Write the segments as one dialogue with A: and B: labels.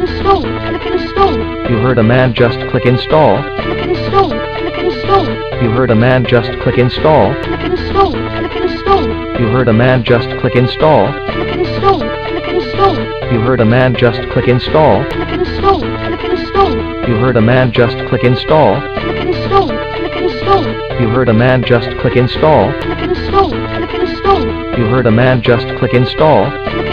A: install. Click install.
B: You heard a man just click install.
A: Click install. Click install.
B: You heard a man just click install.
A: Click install. Click install.
B: You heard a man just click install.
A: Click install. Click install.
B: You heard a man just click install.
A: Click install. Click install.
B: You heard a man just click install.
A: Click install. Click install.
B: You heard a man just click install.
A: Click install. Click install.
B: You heard a man just click install.
A: Click. Click install.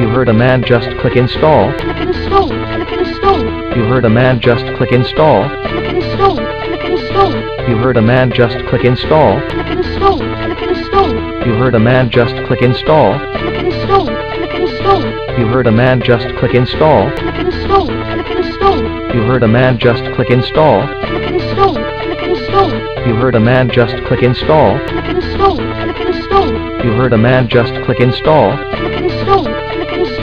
B: You heard a man just click install.
A: Click install. Click install.
B: You heard a man just click install.
A: Click install. Click install.
B: You heard a man just click install.
A: Click install. Click install.
B: You heard a man just click install.
A: Click install. Click install.
B: You heard a man just click install.
A: Click install. Click install.
B: You heard a man just click install.
A: Click install. Click install.
B: You heard a man just click install.
A: Click install. Click install.
B: You heard a man just click install.
A: Click install.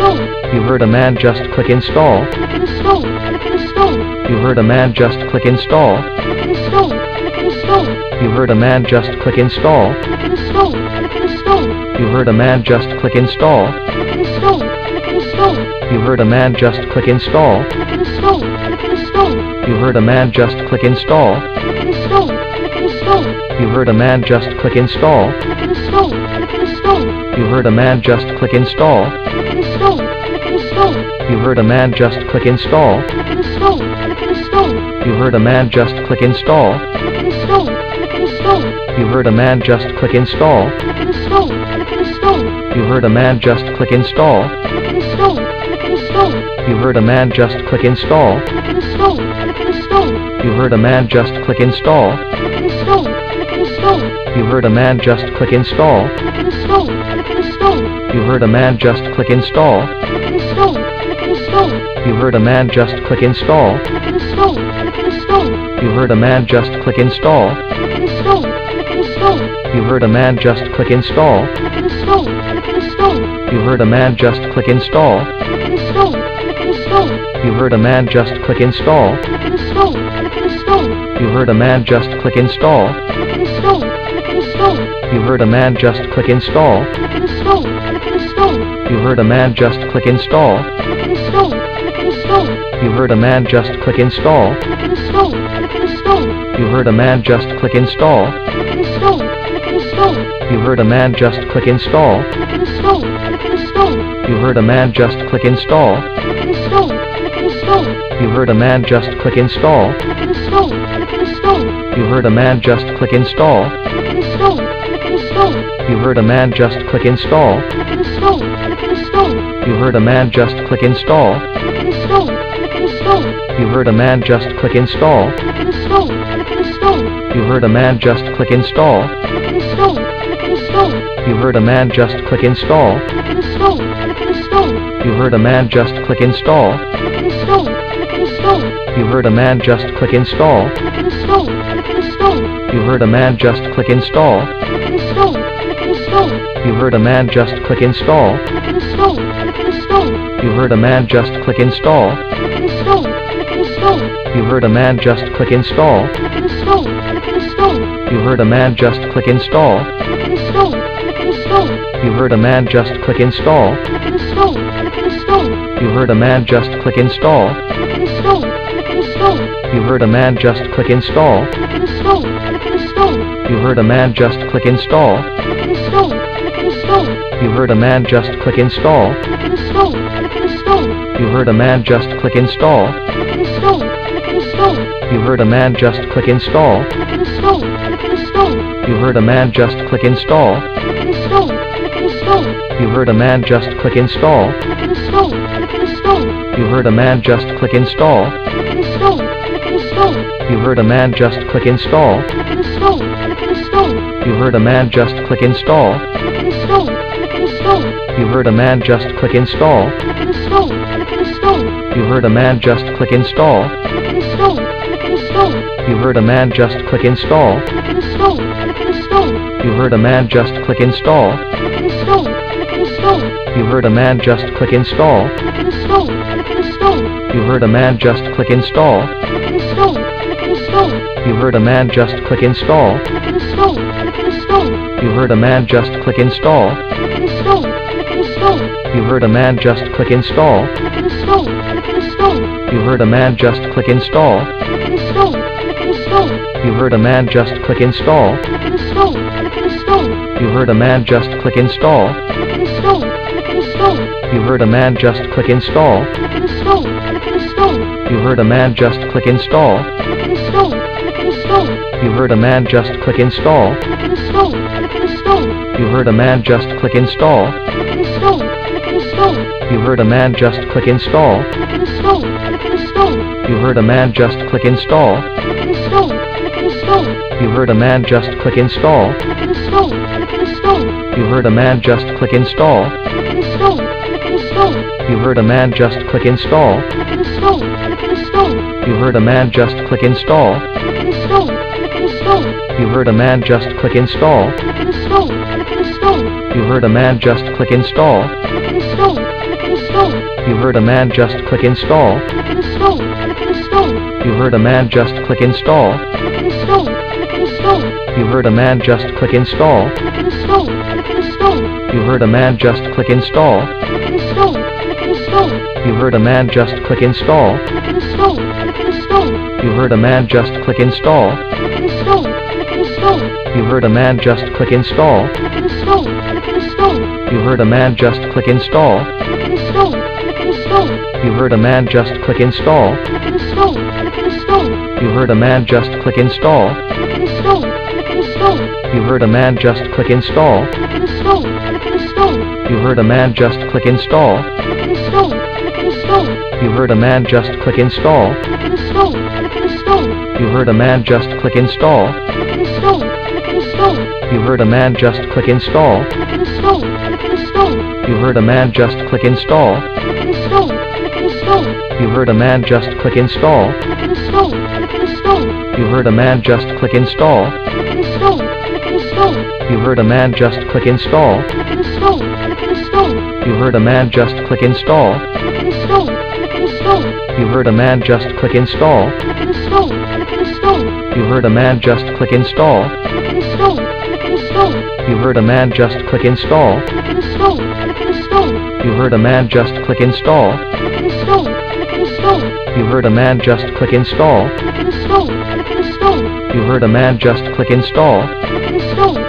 A: Install.
B: You heard a man just click install.
A: Click install. Click install.
B: You heard a man just click install.
A: Click install. Click install.
B: You heard a man just click install.
A: Click install. Click install.
B: You heard a man just click install.
A: Click install. Click install.
B: You heard a man just click install.
A: Click install. Click install.
B: You heard a man just click install.
A: Click install. Click install.
B: You heard a man just click install.
A: Click install. Click install.
B: You heard a man just click install.
A: Click install. Click install.
B: You heard a man just click install.
A: Click install. Click install.
B: You heard a man just click install.
A: Click install. Click install.
B: You heard a man just click install.
A: Click install. Click install.
B: You heard a man just click install.
A: Click install. Click install.
B: You heard a man just click install.
A: Click install. Click install.
B: You heard a man just click install.
A: Click install. Click install.
B: You heard a man just click install.
A: Click install. Click install.
B: You heard a man just click install.
A: Click install.
B: You heard a man just click install.
A: Click install. Click install.
B: You heard a man just click install.
A: Click install. Click install.
B: You heard a man just click install.
A: Click install. Click install.
B: You heard a man just click install.
A: Click install. Click install.
B: You heard a man just click install.
A: Click install. Click install.
B: You heard a man just click install.
A: Click install. Click install.
B: You heard a man just click install.
A: Click install. Click install.
B: You heard a man just click install.
A: Click install. Click install.
B: You heard a man just click install.
A: Click install. Click install.
B: You heard a man just click install.
A: Click install. Click install.
B: You heard a man just click install.
A: Click install. Click install.
B: You heard a man just click install.
A: Click install. Click install.
B: You heard a man just click install.
A: Click install. Click install.
B: You heard a man just click install.
A: Click install. Click install.
B: You heard a man just click install.
A: Click install. Click install.
B: You heard a man just click install.
A: Click install. Click install.
B: You heard a man just click install.
A: Click install. Click install.
B: You heard a man just click install.
A: Click install. Click install.
B: You heard a man just click install.
A: Click install. Click install.
B: You heard a man just click install.
A: Click install. Click install.
B: You heard a man just click install.
A: Click install. Click install.
B: You heard a man just click install.
A: Click install. Click install.
B: You heard a man just click install.
A: Click install. Click install.
B: You heard a man just click install.
A: Click install.
B: You heard a man just click install.
A: Click install. Click install.
B: You heard a man just click install.
A: Click install. Click install.
B: You heard a man just click install.
A: Click install. Click install.
B: You heard a man just click install.
A: Click install. Click install.
B: You heard a man just click install.
A: Click install. Click install.
B: You heard a man just click install.
A: Click install. Click install.
B: You heard a man just click install.
A: Click install. Click install.
B: You heard a man just. Click install.
A: Click install.
B: You heard a man just click install.
A: Click install. Click install.
B: You heard a man just click install.
A: Click install. Click install.
B: You heard a man just click install.
A: Click install. Click install.
B: You heard a man just click install.
A: Click install. Click install.
B: You heard a man just click install.
A: Click install. Click install.
B: You heard a man just click install.
A: Click install. Click install.
B: You heard a man just click install.
A: Click install. Click install.
B: You heard a man just click install.
A: Click install.
B: You heard a man just click install.
A: Click install. Click install.
B: You heard a man just click install.
A: Click install. Click install.
B: You heard a man just click install.
A: Click install. Click install.
B: You heard a man just click install.
A: Click install. Click install.
B: You heard a man just click install.
A: Click install. Click install.
B: You heard a man just click install.
A: Click install. Click install.
B: You You heard a man just click install.
A: Click install. Click install.
B: You heard a man just. Click install.
A: Click install.
B: You heard a man just click install.
A: Click install. Click install.
B: You heard a man just click install.
A: Click install. Click install.
B: You heard a man just click install.
A: Click install. Click install.
B: You heard a man just click install.
A: Click install. Click install.
B: You heard a man just click install.
A: Click install. Click install.
B: You heard a man just click install.
A: Click install. Click install.
B: You heard a man just click install.
A: Click install. Click install.
B: You heard a man just click install.
A: Click install.
B: You heard a man just click install.
A: Click install. Click install.
B: You heard a man just click install.
A: Click install. Click install.
B: You heard a man just click install.
A: Click install. Click install.
B: You heard a man just click install.
A: Click install. Click install.
B: You heard a man just click install.
A: Click install. Click install.
B: You heard a man just click install.
A: Click install. Click install.
B: You heard a man just click install.
A: Click install. Click install.
B: You heard a man just click install.
A: Click install. Click install.
B: You heard a man just click install.
A: Click install. Click install.
B: You heard a man just click install.
A: Click install. Click install.
B: You heard a man just click install.
A: Click install. Click install.
B: You heard a man just click install.
A: Click install. Click install.
B: You heard a man just click install.
A: Click install. Click install.
B: You heard a man just click install.
A: Click install. Click install.
B: You heard a man just click install.
A: Click install. Click install.
B: You heard a man just click install.
A: Click install.
B: You heard a man just click install.
A: Click install. Click install.
B: You heard a man just click install.
A: Click install. Click install.
B: You heard a man just click install.
A: Click install. Click install.
B: You heard a man just click install.
A: Click install. Click install.
B: You heard a man just click install.
A: Click install. Click install.
B: You heard a man just click install.
A: Click install. Click install.
B: You heard a man just click install.
A: Click install. Click install.
B: You heard a man just click install.
A: Click install.
B: You heard a man just click install.
A: Click install. Click install.
B: You heard a man just click install.
A: Click install. Click install.
B: You heard a man just click install.
A: Click install. Click install.
B: You heard a man just click install.
A: Click install. Click install.
B: You heard a man just click install.
A: Click install. Click install.
B: You heard a man just click install.
A: Click install. Click install.
B: You heard a man just click install.
A: Click install. Click install.
B: You heard a man just click install.
A: Click install. Click install.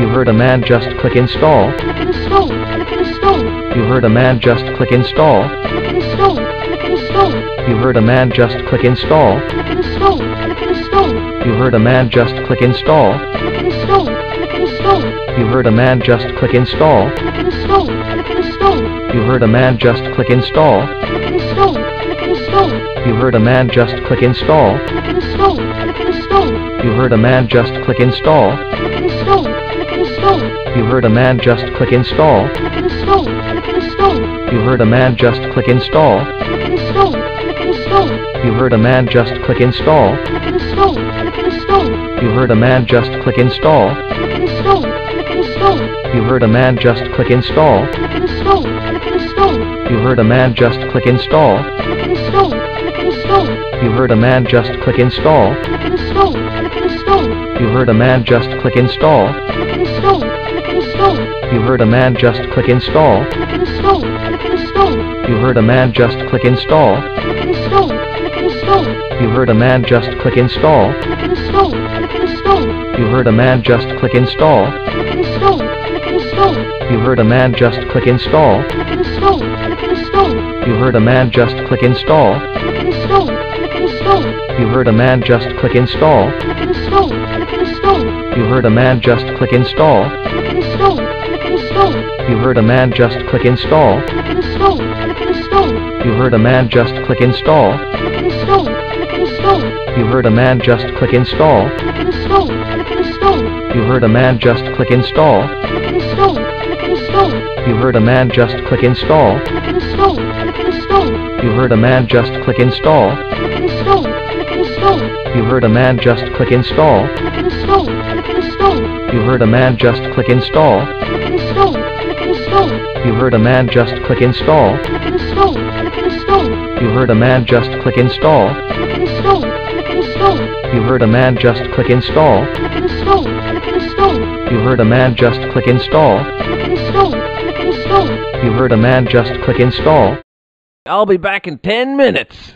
B: You heard a man just click install.
A: Click install. Click install.
B: You heard a man just click install.
A: Click install. Click install.
B: You heard a man just click install.
A: Click install. Click install.
B: You heard a man just click install.
A: Click install. Click install.
B: You heard a man just click install.
A: Click install. Click install.
B: You heard a man just click install.
A: Click install. Click install.
B: You heard a man just click install.
A: Click install. Click install.
B: You heard a man just click install.
A: Click install.
B: You heard a man just click install.
A: Click install. Click install.
B: You heard a man just click install.
A: Click install. Click install.
B: You heard a man just click install.
A: Click install. Click install.
B: You heard a man just click install.
A: Click install. Click install.
B: You heard a man just click install.
A: Click install. Click install.
B: You heard a man just click install.
A: Click install. Click install.
B: You heard a man just click install.
A: Click install. Click install.
B: You heard a man just click install.
A: Click install.
B: You heard a man just click install.
A: Click install. Click install.
B: You heard a man just click install.
A: Click install. Click install.
B: You heard a man just click install.
A: Click install. Click install.
B: You heard a man just click install.
A: Click install. Click install.
B: You heard a man just click install.
A: Click install. Click install.
B: You heard a man just click install.
A: Click install. Click install.
B: You heard a man just click install.
A: Click install. Click install.
B: You heard a man just
A: click install. Click install.
B: You heard a man just click install.
A: Click install. Click install.
B: You heard a man just click install.
A: Click install. Click install.
B: You heard a man just click install.
A: Click install. Click install.
B: You heard a man just click install.
A: Click install. Click install.
B: You heard a man just click install.
A: Click install. Click install.
B: You heard a man just click install.
A: Click install. Click install.
B: You heard a man just click install.
A: Click install. Click install.
B: You heard a man just click install.
A: Click install. Click install.
B: You heard a man just click install.
A: Click install. Click install.
B: You heard a man just click install.
A: Click install. Click install.
B: You heard a man just click install.
A: Click install. Click install.
B: You heard a man just click install.
A: Click install. Click install.
B: You heard a man just click install.
C: I'll be back in 10 minutes.